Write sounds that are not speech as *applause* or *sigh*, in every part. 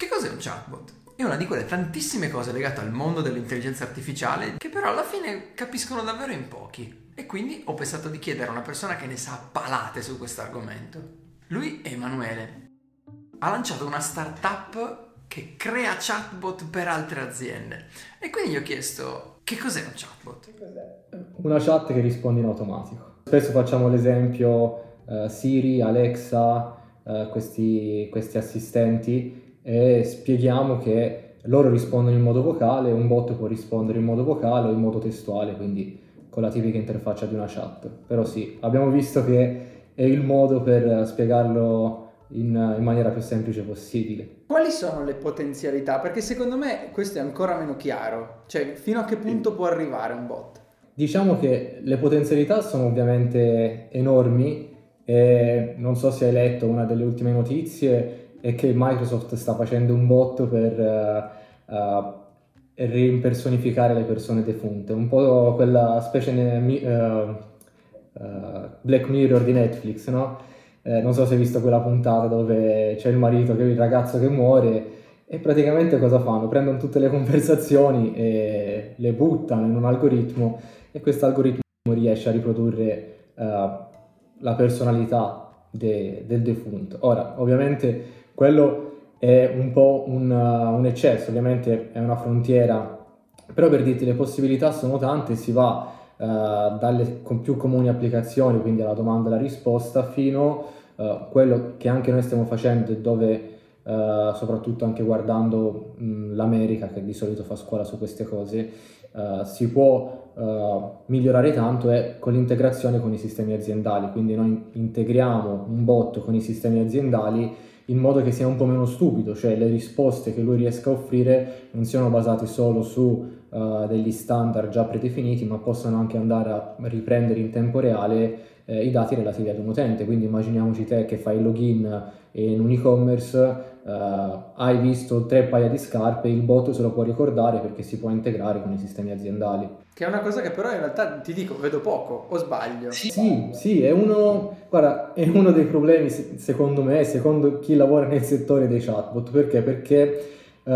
Che cos'è un chatbot? È una di quelle tantissime cose legate al mondo dell'intelligenza artificiale che però alla fine capiscono davvero in pochi. E quindi ho pensato di chiedere a una persona che ne sa palate su questo argomento. Lui è Emanuele. Ha lanciato una startup che crea chatbot per altre aziende. E quindi gli ho chiesto che cos'è un chatbot? Una chat che risponde in automatico. Spesso facciamo l'esempio uh, Siri, Alexa, uh, questi, questi assistenti e spieghiamo che loro rispondono in modo vocale, un bot può rispondere in modo vocale o in modo testuale, quindi con la tipica interfaccia di una chat. Però sì, abbiamo visto che è il modo per spiegarlo in, in, maniera più semplice possibile. Quali sono le potenzialità? Perché secondo me questo è ancora meno chiaro, cioè fino a che punto può arrivare un bot? Diciamo che le potenzialità sono ovviamente enormi e non so se hai letto una delle ultime notizie è che Microsoft sta facendo un bot per uh, uh, reimpersonificare le persone defunte, un po' quella specie ne, uh, Black Mirror di Netflix, no? Eh, non so se hai visto quella puntata dove c'è il marito che il ragazzo che muore e praticamente cosa fanno? Prendono tutte le conversazioni e le buttano in un algoritmo e questo algoritmo riesce a riprodurre la personalità de- del defunto. Ora, ovviamente quello è un po' un, uh, un eccesso, ovviamente è una frontiera, però per dirti le possibilità sono tante, si va uh, dalle con più comuni applicazioni, quindi alla domanda e alla risposta, fino a uh, quello che anche noi stiamo facendo e dove Uh, soprattutto anche guardando mh, l'America che di solito fa scuola su queste cose, uh, si può uh, migliorare tanto è con l'integrazione con i sistemi aziendali, quindi noi integriamo un bot con i sistemi aziendali in modo che sia un po' meno stupido, cioè le risposte che lui riesca a offrire non siano basate solo su uh, degli standard già predefiniti, ma possano anche andare a riprendere in tempo reale eh, i dati relativi ad un utente. Quindi immaginiamoci te che fai il login in un e-commerce uh, hai visto tre paia di scarpe, il bot se lo può ricordare perché si può integrare con i sistemi aziendali. Che è una cosa che però in realtà ti dico, vedo poco, o sbaglio? Sì, sì, sì è, uno, guarda, è uno dei problemi secondo me, secondo chi lavora nel settore dei chatbot, perché? Perché uh,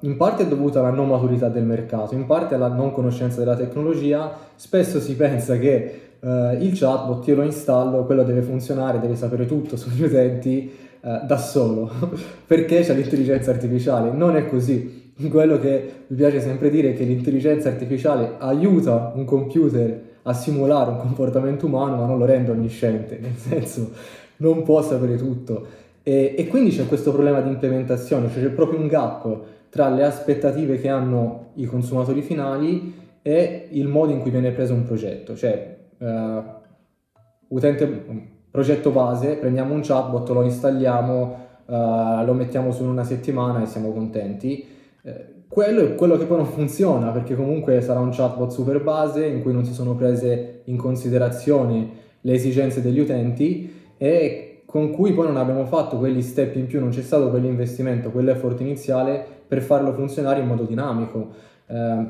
in parte è dovuta alla non maturità del mercato, in parte alla non conoscenza della tecnologia, spesso si pensa che Uh, il chatbot io lo installo, quello deve funzionare, deve sapere tutto sugli utenti uh, da solo, *laughs* perché c'è l'intelligenza artificiale. Non è così. Quello che mi piace sempre dire è che l'intelligenza artificiale aiuta un computer a simulare un comportamento umano, ma non lo rende onnisciente, *laughs* nel senso non può sapere tutto. E, e quindi c'è questo problema di implementazione, cioè c'è proprio un gap tra le aspettative che hanno i consumatori finali e il modo in cui viene preso un progetto. Cioè, uh, utente, progetto base, prendiamo un chatbot, lo installiamo, uh, lo mettiamo su una settimana e siamo contenti. Uh, quello è quello che poi non funziona perché comunque sarà un chatbot super base in cui non si sono prese in considerazione le esigenze degli utenti e con cui poi non abbiamo fatto quegli step in più, non c'è stato quell'investimento, quell'effort iniziale per farlo funzionare in modo dinamico. Uh,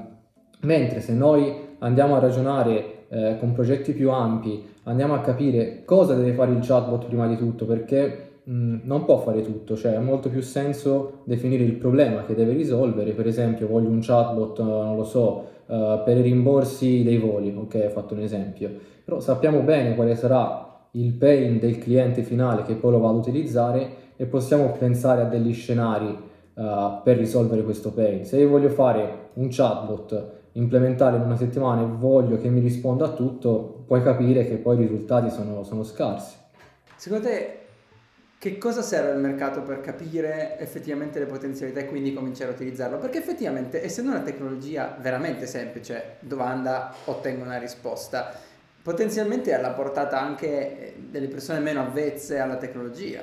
mentre se noi andiamo a ragionare eh, con progetti più ampi, andiamo a capire cosa deve fare il chatbot prima di tutto, perché mh, non può fare tutto, cioè ha molto più senso definire il problema che deve risolvere, per esempio voglio un chatbot, non lo so, uh, per i rimborsi dei voli, ok, ho fatto un esempio, però sappiamo bene quale sarà il pain del cliente finale che poi lo va ad utilizzare e possiamo pensare a degli scenari uh, per risolvere questo pain. Se io voglio fare un chatbot implementare in una settimana e voglio che mi risponda a tutto, puoi capire che poi i risultati sono, sono scarsi. Secondo te che cosa serve al mercato per capire effettivamente le potenzialità e quindi cominciare a utilizzarlo? Perché effettivamente, essendo una tecnologia veramente semplice, domanda, ottengo una risposta, potenzialmente è alla portata anche delle persone meno avvezze alla tecnologia.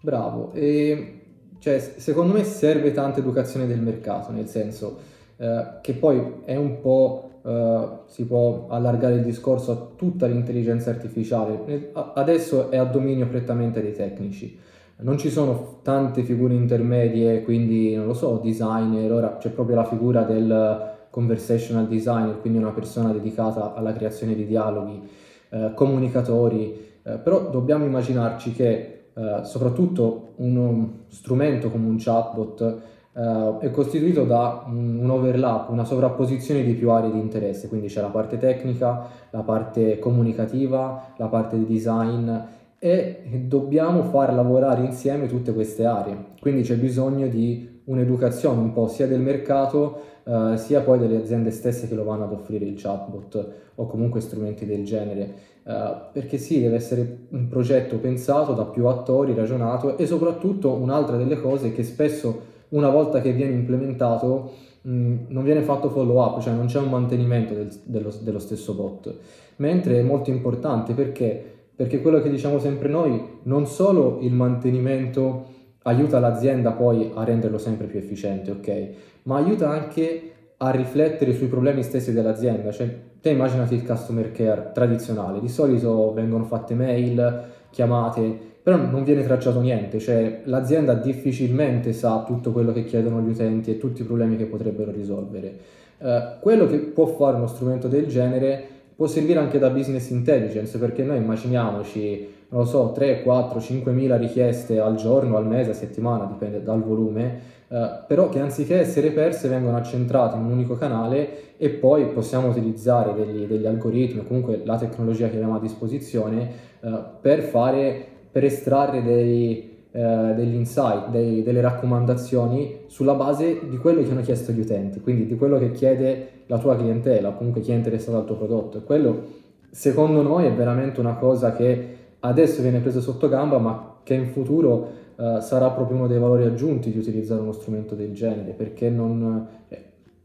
Bravo, e cioè, secondo me serve tanta educazione del mercato, nel senso eh, che poi è un po', eh, si può allargare il discorso a tutta l'intelligenza artificiale, adesso è a dominio prettamente dei tecnici. Non ci sono tante figure intermedie, quindi non lo so, designer, ora c'è proprio la figura del conversational designer, quindi una persona dedicata alla creazione di dialoghi, eh, comunicatori, eh, però dobbiamo immaginarci che eh, soprattutto uno strumento come un chatbot uh, è costituito da un, overlap, una sovrapposizione di più aree di interesse, quindi c'è la parte tecnica, la parte comunicativa, la parte di design e dobbiamo far lavorare insieme tutte queste aree. Quindi c'è bisogno di un'educazione un po' sia del mercato uh, sia poi delle aziende stesse che lo vanno ad offrire il chatbot o comunque strumenti del genere. Uh, perché sì, deve essere un progetto pensato da più attori, ragionato e soprattutto un'altra delle cose che spesso una volta che viene implementato non viene fatto follow up, cioè non c'è un mantenimento del, dello, dello, stesso bot, mentre è molto importante perché? Perché quello che diciamo sempre noi, non solo il mantenimento aiuta l'azienda poi a renderlo sempre più efficiente, ok? Ma aiuta anche a riflettere sui problemi stessi dell'azienda, cioè te immaginati il customer care tradizionale, di solito vengono fatte mail, chiamate, però non viene tracciato niente, cioè l'azienda difficilmente sa tutto quello che chiedono gli utenti e tutti i problemi che potrebbero risolvere. Eh, quello che può fare uno strumento del genere può servire anche da business intelligence, perché noi immaginiamoci, non lo so, 3, 4, 5 mila richieste al giorno, al mese, a settimana, dipende dal volume, eh, però che anziché essere perse vengono accentrate in un unico canale e poi possiamo utilizzare degli, degli algoritmi comunque la tecnologia che abbiamo a disposizione eh, per fare per estrarre dei, eh, degli insight, dei, delle raccomandazioni sulla base di quello che hanno chiesto gli utenti, quindi di quello che chiede la tua clientela, comunque chi è interessato al tuo prodotto. E quello, secondo noi, è veramente una cosa che adesso viene presa sotto gamba, ma che in futuro eh, sarà proprio uno dei valori aggiunti di utilizzare uno strumento del genere, perché non,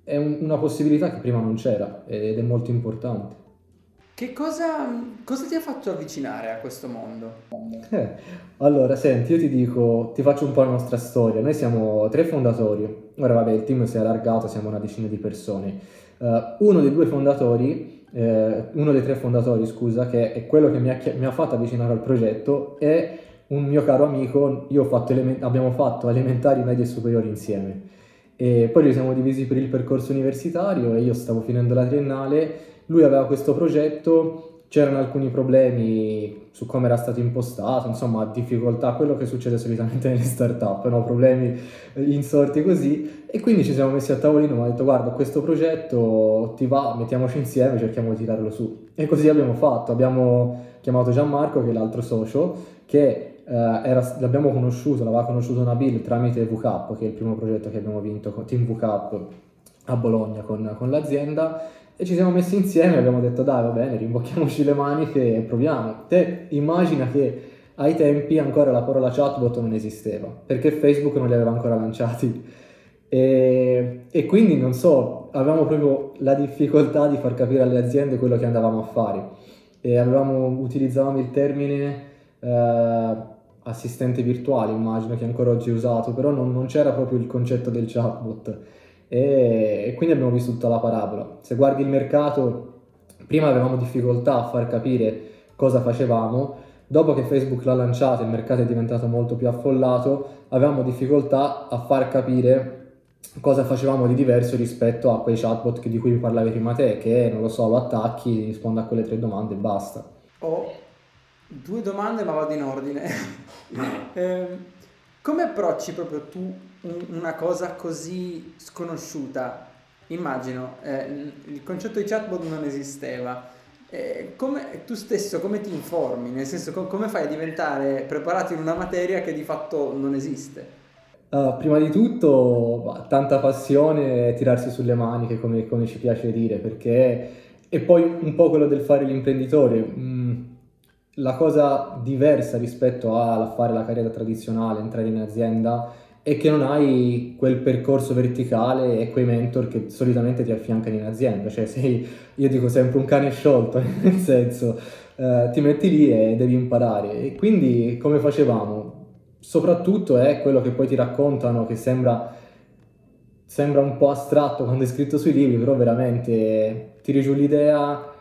è un, una possibilità che prima non c'era ed è molto importante. Che cosa, cosa, ti ha fatto avvicinare a questo mondo? Eh, allora, senti, io ti dico, ti faccio un po' la nostra storia. Noi siamo tre fondatori. Ora, vabbè, il team si è allargato, siamo una decina di persone. Uh, uno dei due fondatori, eh, uno dei tre fondatori, scusa, che è quello che mi ha, mi ha, fatto avvicinare al progetto, è un mio caro amico. Fatto element- abbiamo fatto elementari, medie e superiori insieme. E poi ci siamo divisi per il percorso universitario e io stavo finendo la triennale lui aveva questo progetto, c'erano alcuni problemi su come era stato impostato, insomma difficoltà, quello che succede solitamente *laughs* nelle start-up, no? problemi insorti così. E quindi ci siamo messi a tavolino mi ha detto guarda questo progetto ti va, mettiamoci insieme, cerchiamo di tirarlo su. E così abbiamo fatto, abbiamo chiamato Gianmarco che è l'altro socio che eh, era, l'abbiamo conosciuto, l'aveva conosciuto Nabil tramite VCAP che è il primo progetto che abbiamo vinto, Team VCAP a Bologna con, con l'azienda e ci siamo messi insieme e abbiamo detto dai va bene, rimbocchiamoci le maniche e proviamo. Te immagina che ai tempi ancora la parola chatbot non esisteva, perché Facebook non li aveva ancora lanciati. E, e, quindi non so, avevamo proprio la difficoltà di far capire alle aziende quello che andavamo a fare. E avevamo, utilizzavamo il termine eh, assistente virtuale, immagino che ancora oggi è usato, però non, non c'era proprio il concetto del chatbot e, e quindi abbiamo visto tutta la parabola. Se guardi il mercato, prima avevamo difficoltà a far capire cosa facevamo, dopo che Facebook l'ha lanciato e il mercato è diventato molto più affollato, avevamo difficoltà a far capire cosa facevamo di diverso rispetto a quei chatbot di cui mi parlavi prima te, che non lo so, lo attacchi, risponde a quelle tre domande e basta. Ho due domande ma vado in ordine. *laughs* eh, come approcci proprio tu una cosa così sconosciuta. Immagino, eh, il concetto di chatbot non esisteva. Eh, come, tu stesso come ti informi? Nel senso, com- come fai a diventare preparato in una materia che di fatto non esiste? Uh, prima di tutto, tanta passione e tirarsi sulle maniche, come, come, ci piace dire, perché è poi un po' quello del fare l'imprenditore. Mm, la cosa diversa rispetto a fare la carriera tradizionale, entrare in azienda, e che non hai quel percorso verticale e quei mentor che solitamente ti affiancano in azienda, cioè sei, io dico sempre un cane sciolto, *laughs* nel senso eh, ti metti lì e devi imparare. E quindi come facevamo? Soprattutto è quello che poi ti raccontano che sembra, sembra un po' astratto quando è scritto sui libri, però veramente tiri giù l'idea,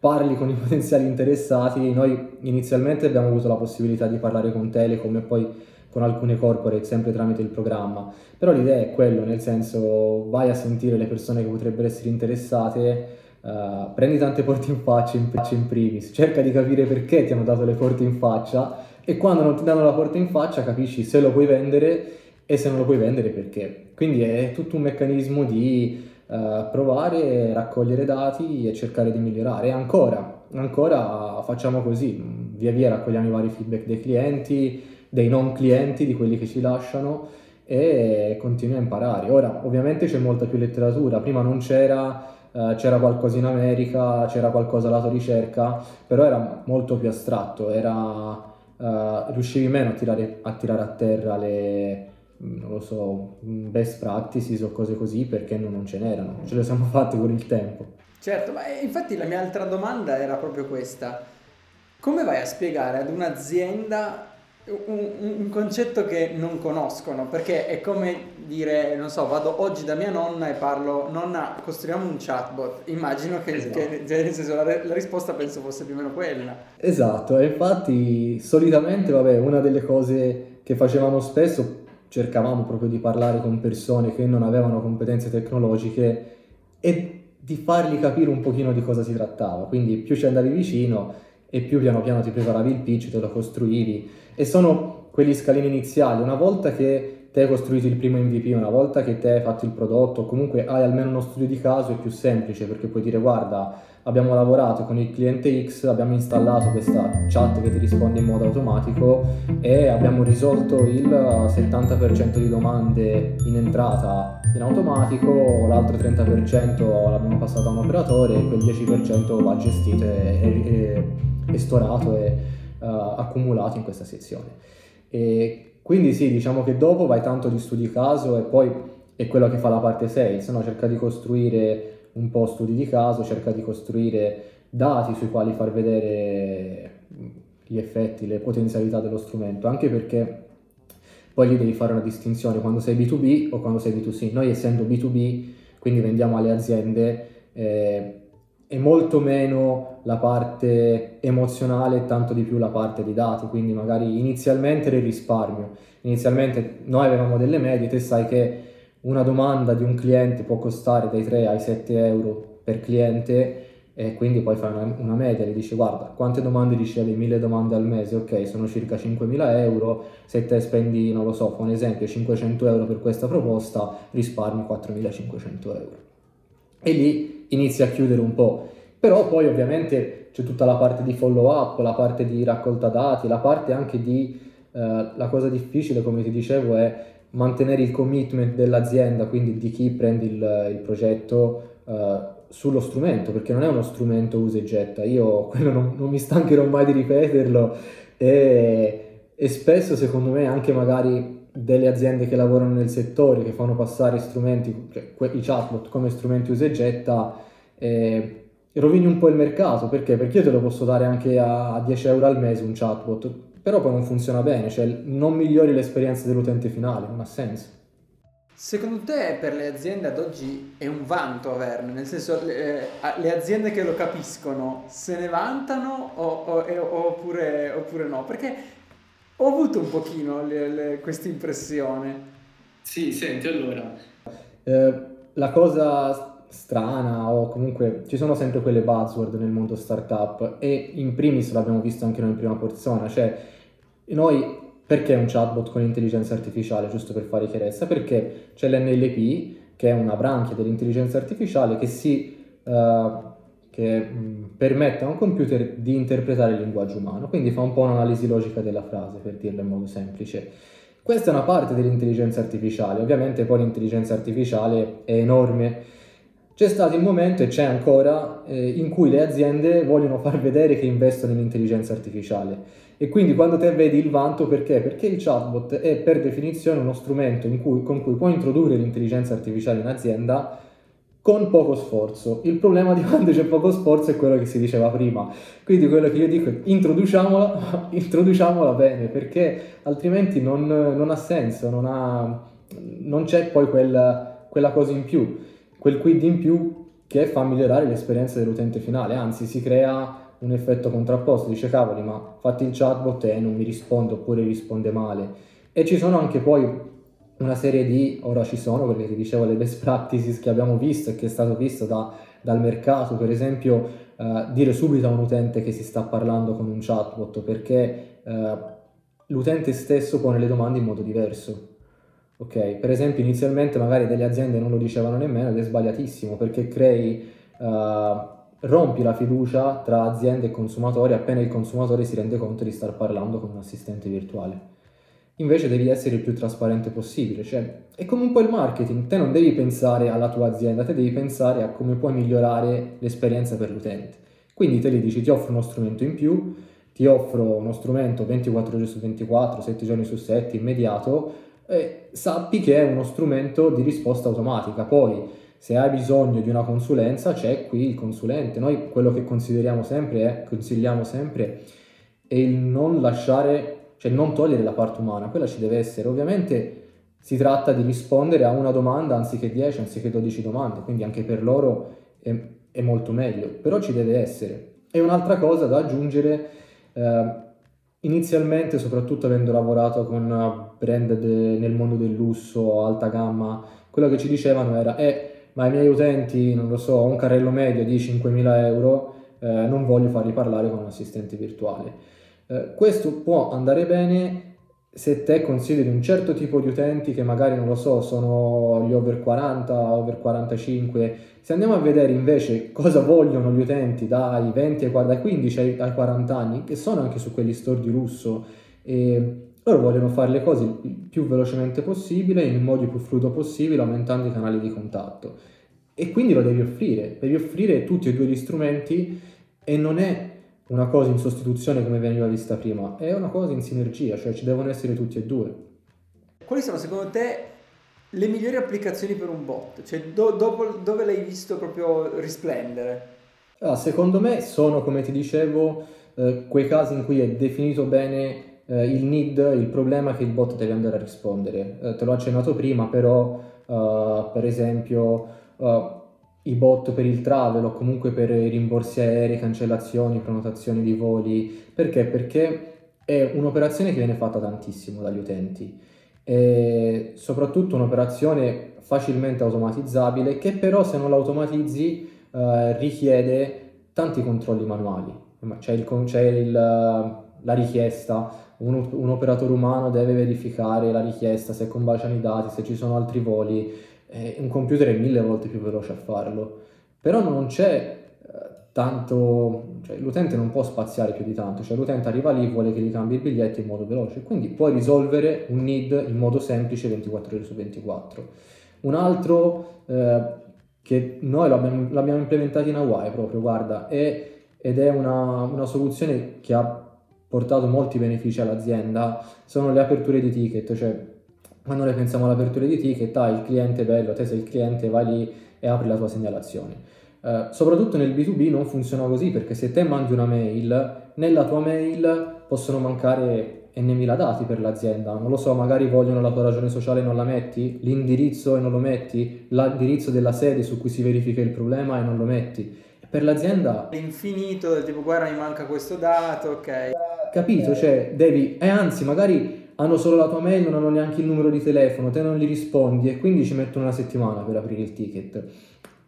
parli con i *laughs* potenziali interessati, noi inizialmente abbiamo avuto la possibilità di parlare con Telecom e poi con alcune corporate sempre tramite il programma, però l'idea è quello, nel senso vai a sentire le persone che potrebbero essere interessate, uh, prendi tante porte in faccia in, in primis, cerca di capire perché ti hanno dato le porte in faccia, e quando non ti danno la porta in faccia capisci se lo puoi vendere e se non lo puoi vendere perché. Quindi è tutto un meccanismo di uh, provare, raccogliere dati e cercare di migliorare. E ancora, ancora facciamo così, via via raccogliamo i vari feedback dei clienti, dei non clienti, di quelli che ci lasciano e continui a imparare. Ora, ovviamente c'è molta più letteratura, prima non c'era Uh, c'era qualcosa in America, c'era qualcosa lato ricerca, però era molto più astratto, era uh, riuscivi meno a tirare, a tirare, a terra le, mm, non lo so, best practices o cose così perché non, non ce n'erano, ce le siamo fatte con il tempo. Certo, ma infatti la mia altra domanda era proprio questa. Come vai a spiegare ad un'azienda un, un, concetto che non conoscono, perché è come dire, non so, vado oggi da mia nonna e parlo, nonna, costruiamo un chatbot. Immagino che, esatto. che nel senso, la, la, risposta penso fosse più o meno quella. Esatto, e infatti solitamente, vabbè, una delle cose che facevamo spesso, cercavamo proprio di parlare con persone che non avevano competenze tecnologiche e di fargli capire un pochino di cosa si trattava. Quindi più ci andavi vicino e più piano piano ti preparavi il pitch, te lo costruivi e sono quegli scalini iniziali. Una volta che te hai costruito il primo MVP, una volta che te hai fatto il prodotto, comunque hai almeno uno studio di caso, è più semplice perché puoi dire guarda, abbiamo lavorato con il cliente X, abbiamo installato questa chat che ti risponde in modo automatico e abbiamo risolto il 70% di domande in entrata in automatico, l'altro 30% l'abbiamo passato a un operatore e quel 10% va gestito e, e, storato e uh, accumulato in questa sezione. E quindi sì, diciamo che dopo vai tanto di studi caso e poi è quello che fa la parte sales, no? cerca di costruire un po' studi di caso, cerca di costruire dati sui quali far vedere gli effetti, le potenzialità dello strumento, anche perché poi lì devi fare una distinzione quando sei B2B o quando sei B2C. Noi essendo B2B, quindi vendiamo alle aziende, eh, è molto meno la parte emozionale e tanto di più la parte di dati, quindi magari inizialmente del risparmio. Inizialmente noi avevamo delle medie, te sai che una domanda di un cliente può costare dai 3 ai 7 euro per cliente e quindi poi fai una, una media, gli dici guarda quante domande ricevi, 1000 domande al mese, ok sono circa 5.000 euro, se te spendi, non lo so, fa un esempio, 500 euro per questa proposta, risparmi 4.500 euro. E lì inizi a chiudere un po'. Però poi ovviamente c'è tutta la parte di follow up, la parte di raccolta dati, la parte anche di... Eh, la cosa difficile, come ti dicevo, è mantenere il commitment dell'azienda, quindi di chi prende il, il progetto eh, sullo strumento, perché non è uno strumento usa e getta. Io *laughs* quello non, non mi stancherò mai di ripeterlo e, e spesso secondo me anche magari delle aziende che lavorano nel settore, che fanno passare strumenti, cioè i chatbot come strumenti usa e getta, eh, rovini un po' il mercato. Perché? Perché io te lo posso dare anche a, a 10 euro al mese un chatbot, però poi non funziona bene, cioè non migliori l'esperienza dell'utente finale, non ha senso. Secondo te per le aziende ad oggi è un vanto averne? Nel senso, le, eh, le aziende che lo capiscono se ne vantano o, o, oppure, oppure no? Perché ho avuto un pochino questa impressione. Sì, senti, allora. Eh, la cosa strana o comunque ci sono sempre quelle buzzword nel mondo startup e in primis l'abbiamo visto anche noi in prima persona, cioè noi perché un chatbot con intelligenza artificiale, giusto per fare chiarezza? Perché c'è l'NLP che è una branchia dell'intelligenza artificiale che si uh, che permette a un computer di interpretare il linguaggio umano, quindi fa un po' un'analisi logica della frase, per dirlo in modo semplice. Questa è una parte dell'intelligenza artificiale, ovviamente poi l'intelligenza artificiale è enorme. C'è stato il momento e c'è ancora eh, in cui le aziende vogliono far vedere che investono in intelligenza artificiale e quindi quando te vedi il vanto perché? Perché il chatbot è per definizione uno strumento cui, con cui puoi introdurre l'intelligenza artificiale in azienda con poco sforzo. Il problema di quando c'è poco sforzo è quello che si diceva prima. Quindi quello che io dico è introduciamola, *laughs* introduciamola bene, perché altrimenti non, non ha senso, non, ha, non c'è poi quel, quella cosa in più, quel quid in più che fa migliorare l'esperienza dell'utente finale, anzi si crea un effetto contrapposto, dice cavoli ma fatti il chatbot e non mi risponde oppure risponde male. E ci sono anche poi una serie di, ora ci sono perché ti dicevo le best practices che abbiamo visto e che è stato visto da, dal mercato, per esempio eh, dire subito a un utente che si sta parlando con un chatbot perché eh, l'utente stesso pone le domande in modo diverso. Ok, per esempio inizialmente magari delle aziende non lo dicevano nemmeno ed è sbagliatissimo perché crei, uh, rompi la fiducia tra aziende e consumatori appena il consumatore si rende conto di star parlando con un assistente virtuale. Invece devi essere il più trasparente possibile, cioè è come un po' il marketing, te non devi pensare alla tua azienda, te devi pensare a come puoi migliorare l'esperienza per l'utente. Quindi te gli dici ti offro uno strumento in più, ti offro uno strumento 24 ore su 24, 7 giorni su 7, immediato, e sappi che è uno strumento di risposta automatica. Poi, se hai bisogno di una consulenza, c'è qui il consulente. Noi quello che consideriamo sempre è, consigliamo sempre è il non lasciare, cioè non togliere la parte umana, quella ci deve essere. Ovviamente si tratta di rispondere a una domanda anziché 10, anziché 12 domande, quindi anche per loro è, è molto meglio, però ci deve essere. E un'altra cosa da aggiungere eh, inizialmente, soprattutto avendo lavorato con brand de, nel mondo del lusso, alta gamma, quello che ci dicevano era, eh, ma i miei utenti, non lo so, ho un carrello medio di 5.000 euro, eh, non voglio farli parlare con un assistente virtuale. Eh, questo può andare bene se te consideri un certo tipo di utenti che magari non lo so, sono gli over 40, over 45, se andiamo a vedere invece cosa vogliono gli utenti dai 20 ai 15 ai 40 anni, che sono anche su quegli store di lusso, e loro vogliono fare le cose il più velocemente possibile, in modo più fluido possibile, aumentando i canali di contatto. E quindi lo devi offrire, devi offrire tutti e due gli strumenti e non è una cosa in sostituzione come veniva vista prima, è una cosa in sinergia, cioè ci devono essere tutti e due. Quali sono secondo te le migliori applicazioni per un bot? Cioè do, dopo, dove l'hai visto proprio risplendere? Ah, secondo me sono, come ti dicevo, eh, quei casi in cui è definito bene eh, il need, il problema che il bot deve andare a rispondere. Eh, te l'ho accennato prima, però eh, per esempio eh, i bot per il travel o comunque per i rimborsi aerei, cancellazioni, prenotazioni di voli. Perché? Perché è un'operazione che viene fatta tantissimo dagli utenti e soprattutto un'operazione facilmente automatizzabile che però se non l'automatizzi eh, richiede tanti controlli manuali. C'è, il, c'è il, la richiesta, un, un operatore umano deve verificare la richiesta, se combaciano i dati, se ci sono altri voli eh, un computer è mille volte più veloce a farlo, però non c'è eh, tanto, cioè l'utente non può spaziare più di tanto, cioè l'utente arriva lì, vuole che gli cambi il biglietto in modo veloce, quindi puoi risolvere un need in modo semplice 24 ore su 24. Un altro eh, che noi l'abbiamo, l'abbiamo, implementato in Hawaii proprio, guarda, è, ed è una, una soluzione che ha portato molti benefici all'azienda, sono le aperture di ticket, cioè quando noi pensiamo all'apertura di ticket, ah, il cliente è bello, te sei il cliente, vai lì e apri la tua segnalazione. Uh, soprattutto nel B2B non funziona così perché se te mandi una mail, nella tua mail possono mancare n dati per l'azienda, non lo so, magari vogliono la tua ragione sociale e non la metti, l'indirizzo e non lo metti, l'indirizzo della sede su cui si verifica il problema e non lo metti. Per l'azienda... È infinito, del tipo guarda mi manca questo dato, ok. Capito, cioè devi... E anzi, magari hanno solo la tua mail, non hanno neanche il numero di telefono, te non gli rispondi e quindi ci mettono una settimana per aprire il ticket.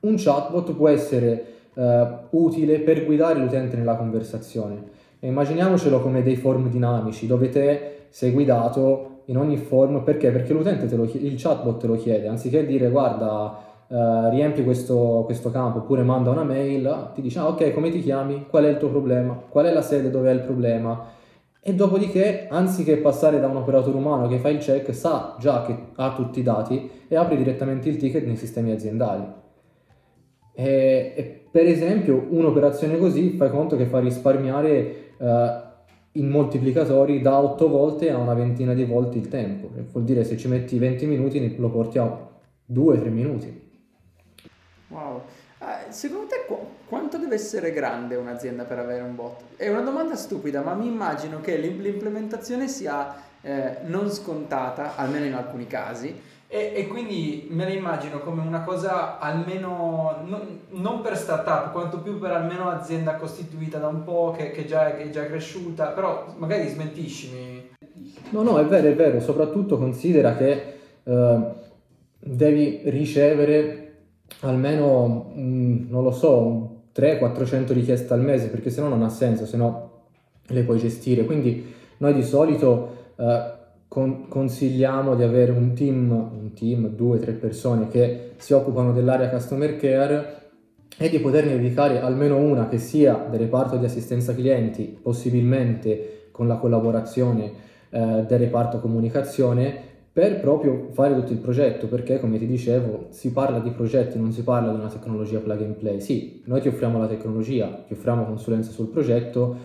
Un chatbot può essere uh, utile per guidare l'utente nella conversazione. E immaginiamocelo come dei form dinamici dove te sei guidato in ogni form perché? Perché l'utente te lo chiede, il chatbot te lo chiede, anziché dire guarda uh, riempi questo, questo, campo oppure manda una mail, ti dice ah, ok come ti chiami, qual è il tuo problema, qual è la sede dove è il problema e dopodiché, anziché passare da un operatore umano che fa il check, sa già che ha tutti i dati e apre direttamente il ticket nei sistemi aziendali. E, e per esempio, un'operazione così fai conto che fa risparmiare eh, in moltiplicatori da 8 volte a una ventina di volte il tempo. Vuol dire se ci metti 20 minuti lo porti a 2-3 minuti. Wow. Uh, secondo te qu- quanto deve essere grande un'azienda per avere un bot? È una domanda stupida, ma mi immagino che l'implementazione sia eh, non scontata, almeno in alcuni casi. E, e, quindi me la immagino come una cosa almeno non, non, per startup, quanto più per almeno azienda costituita da un po', che, che, già, che è già cresciuta, però magari smentiscimi. No, no, è vero, è vero, soprattutto considera che eh, devi ricevere almeno, mm, non lo so, 300-400 richieste al mese, perché se no non ha senso, se no le puoi gestire. Quindi noi di solito eh, con- consigliamo di avere un team, un team, due, tre persone che si occupano dell'area customer care e di poterne dedicare almeno una che sia del reparto di assistenza clienti, possibilmente con la collaborazione eh, del reparto comunicazione, per proprio fare tutto il progetto, perché come ti dicevo si parla di progetti, non si parla di una tecnologia plug and play. Sì, noi ti offriamo la tecnologia, ti offriamo consulenza sul progetto,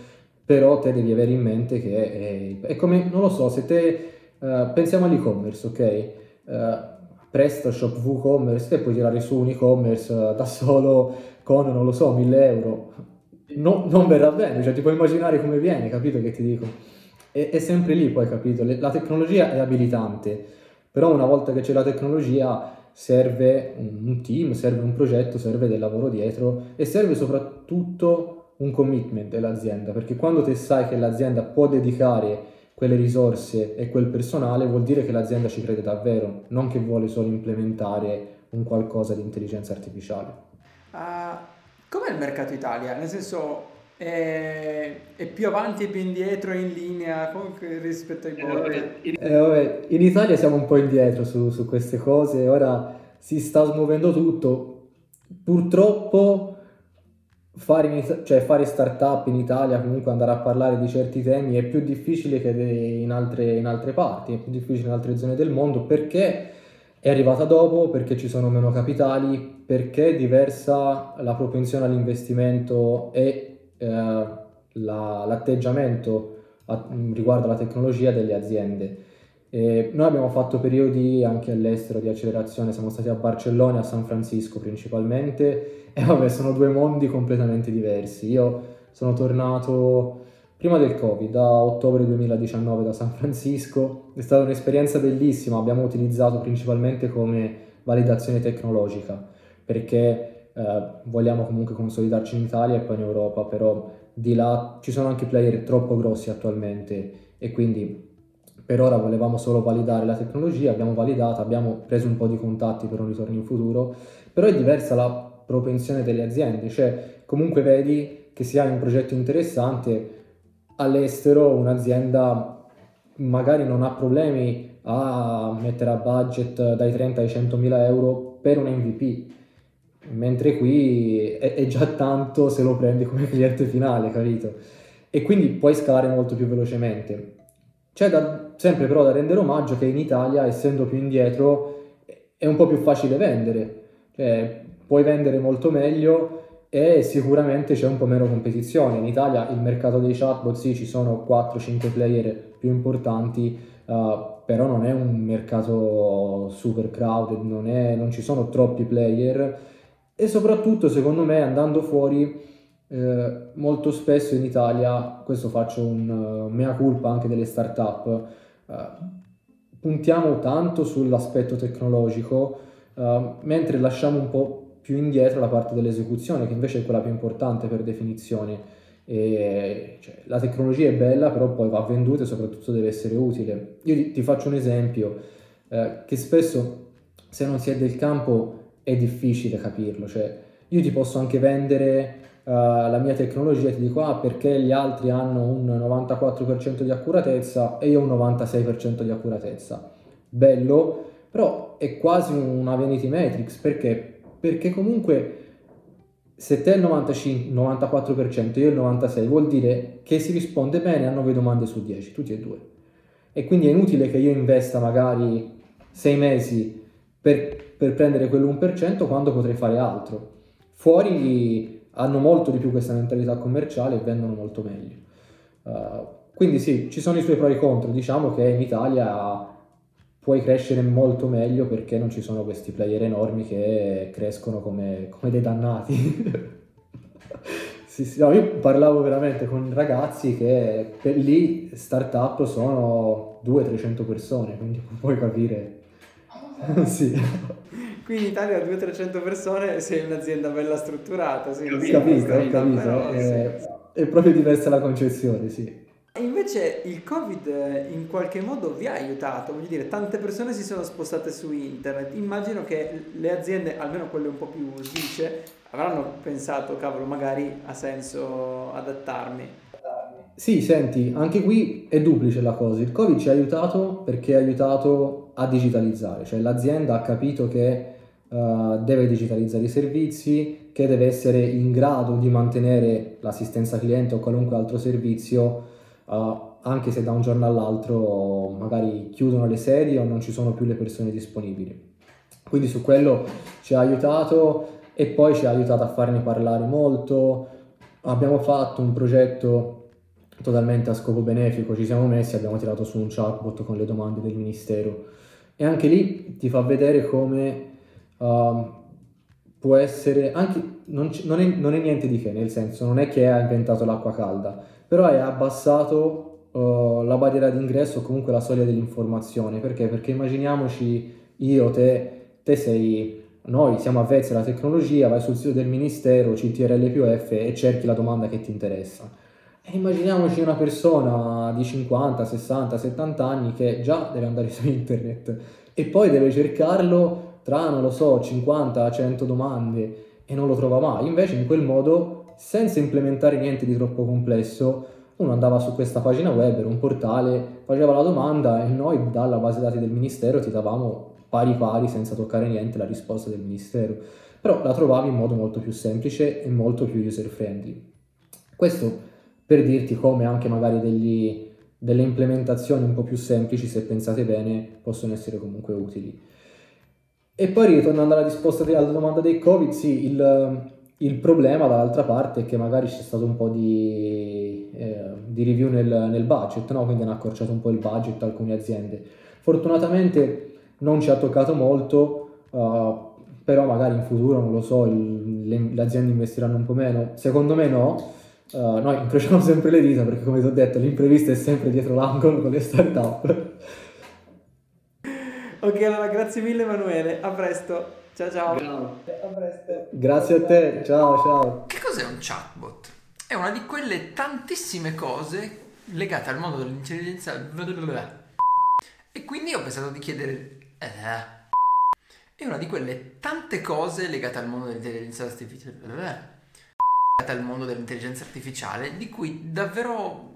però te devi avere in mente che è, è come, non lo so, se te uh, pensiamo all'e-commerce, ok? Uh, PrestaShop, WooCommerce, te puoi tirare su un e-commerce uh, da solo con, non lo so, 1000 euro. No, non verrà bene, cioè ti puoi immaginare come viene, capito che ti dico? È, è sempre lì poi, capito? Le, la tecnologia è abilitante, però una volta che c'è la tecnologia serve un team, serve un progetto, serve del lavoro dietro e serve soprattutto un commitment dell'azienda, perché quando te sai che l'azienda può dedicare quelle risorse e quel personale vuol dire che l'azienda ci crede davvero, non che vuole solo implementare un qualcosa di intelligenza artificiale. Uh, com'è il mercato Italia? Nel senso, è, è, più avanti e più indietro in linea rispetto ai bordi? Eh, vabbè, in Italia siamo un po' indietro su, su queste cose, ora si sta smuovendo tutto. Purtroppo fare, in, cioè fare startup in Italia, comunque andare a parlare di certi temi è più difficile che in altre, in altre parti, è più difficile in altre zone del mondo perché è arrivata dopo, perché ci sono meno capitali, perché è diversa la propensione all'investimento e eh, la, l'atteggiamento a, riguardo alla tecnologia delle aziende. E noi abbiamo fatto periodi anche all'estero di accelerazione, siamo stati a Barcellona e a San Francisco principalmente *laughs* e vabbè sono due mondi completamente diversi. Io sono tornato prima del Covid, a ottobre 2019 da San Francisco, è stata un'esperienza bellissima, abbiamo utilizzato principalmente come validazione tecnologica perché eh, vogliamo comunque consolidarci in Italia e poi in Europa, però di là ci sono anche player troppo grossi attualmente e quindi per ora volevamo solo validare la tecnologia, abbiamo validato, abbiamo preso un po' di contatti per un ritorno in futuro, però è diversa la propensione delle aziende, cioè comunque vedi che se hai un progetto interessante all'estero un'azienda magari non ha problemi a mettere a budget dai 30 ai 100 mila euro per un MVP, mentre qui è, è già tanto se lo prendi come cliente finale, capito? E quindi puoi scalare molto più velocemente. C'è da, sempre però da rendere omaggio che in Italia, essendo più indietro, è un po' più facile vendere, cioè puoi vendere molto meglio e sicuramente c'è un po' meno competizione. In Italia il mercato dei chatbot sì, ci sono 4-5 player più importanti, uh, però non è un mercato super crowded, non, è, non ci sono troppi player e soprattutto secondo me andando fuori eh, molto spesso in Italia, questo faccio un uh, mea culpa anche delle start-up, uh, puntiamo tanto sull'aspetto tecnologico, uh, mentre lasciamo un po' più indietro la parte dell'esecuzione, che invece è quella più importante per definizione. E, cioè, la tecnologia è bella, però poi va venduta e soprattutto deve essere utile. Io ti, ti faccio un esempio eh, che spesso se non si è del campo è difficile capirlo, cioè io ti posso anche vendere uh, la mia tecnologia ti dico ah perché gli altri hanno un 94% di accuratezza e io un 96% di accuratezza. Bello, però è quasi una vanity matrix perché? Perché comunque se te il 95, 94% io il 96% vuol dire che si risponde bene a 9 domande su 10, tutti e due. E quindi è inutile che io investa magari 6 mesi per, per prendere quell'1% quando potrei fare altro. Fuori hanno molto di più questa mentalità commerciale e vendono molto meglio. Uh, quindi sì, ci sono i suoi pro e i contro, diciamo che in Italia puoi crescere molto meglio perché non ci sono questi player enormi che crescono come, come dei dannati. *laughs* sì, sì, no, io parlavo veramente con ragazzi che per lì startup sono 200-300 persone, quindi puoi capire. *laughs* sì. Qui in Italia 200-300 persone sei un'azienda bella strutturata. Sì, capito, capito, capito. Però, è, sì. è proprio diversa la concezione, sì. Invece il Covid in qualche modo vi ha aiutato, voglio dire, tante persone si sono spostate su internet. Immagino che le aziende, almeno quelle un po' più svice, avranno pensato, cavolo, magari ha senso adattarmi. Sì, senti, anche qui è duplice la cosa. Il Covid ci ha aiutato perché ha aiutato a digitalizzare, cioè l'azienda ha capito che uh, deve digitalizzare i servizi, che deve essere in grado di mantenere l'assistenza cliente o qualunque altro servizio, uh, anche se da un giorno all'altro magari chiudono le sedi o non ci sono più le persone disponibili. Quindi su quello ci ha aiutato e poi ci ha aiutato a farne parlare molto. Abbiamo fatto un progetto totalmente a scopo benefico, ci siamo messi, abbiamo tirato su un chatbot con le domande del ministero e anche lì ti fa vedere come uh, può essere, anche, non, c- non, è, non, è, niente di che, nel senso non è che ha inventato l'acqua calda, però hai abbassato uh, la barriera d'ingresso o comunque la soglia dell'informazione, perché? Perché immaginiamoci io, te, te sei noi siamo avvezzi alla tecnologia, vai sul sito del ministero, CTRL più F e cerchi la domanda che ti interessa. E immaginiamoci una persona di 50, 60, 70 anni che già deve andare *laughs* su internet e poi deve cercarlo tra, non lo so, 50, 100 domande e non lo trova mai. Invece in quel modo, senza implementare niente di troppo complesso, uno andava su questa pagina web, era un portale, faceva la domanda e noi dalla base dati del ministero ti davamo pari pari, senza toccare niente, la risposta del ministero. Però la trovavi in modo molto più semplice e molto più user friendly. Questo per dirti come anche magari degli, delle implementazioni un po' più semplici, se pensate bene, possono essere comunque utili. E poi ritornando alla risposta alla domanda dei Covid, sì, il, il problema dall'altra parte è che magari c'è stato un po' di, eh, di review nel, nel, budget, no? quindi hanno accorciato un po' il budget alcune aziende. Fortunatamente non ci ha toccato molto, uh, però magari in futuro, non lo so, il, le, le aziende investiranno un po' meno. Secondo me no, Uh, noi incrociamo sempre le dita perché come ti ho detto l'imprevisto è sempre dietro l'angolo con le start-up. ok, allora grazie mille Emanuele, a presto. Ciao ciao. A presto. Grazie a te, ciao ciao. Che cos'è un chatbot? È una di quelle tantissime cose legate al mondo dell'intelligenza. E quindi ho pensato di chiedere... Eh, è una di quelle tante cose legate al mondo dell'intelligenza artificiale al mondo dell'intelligenza artificiale di cui davvero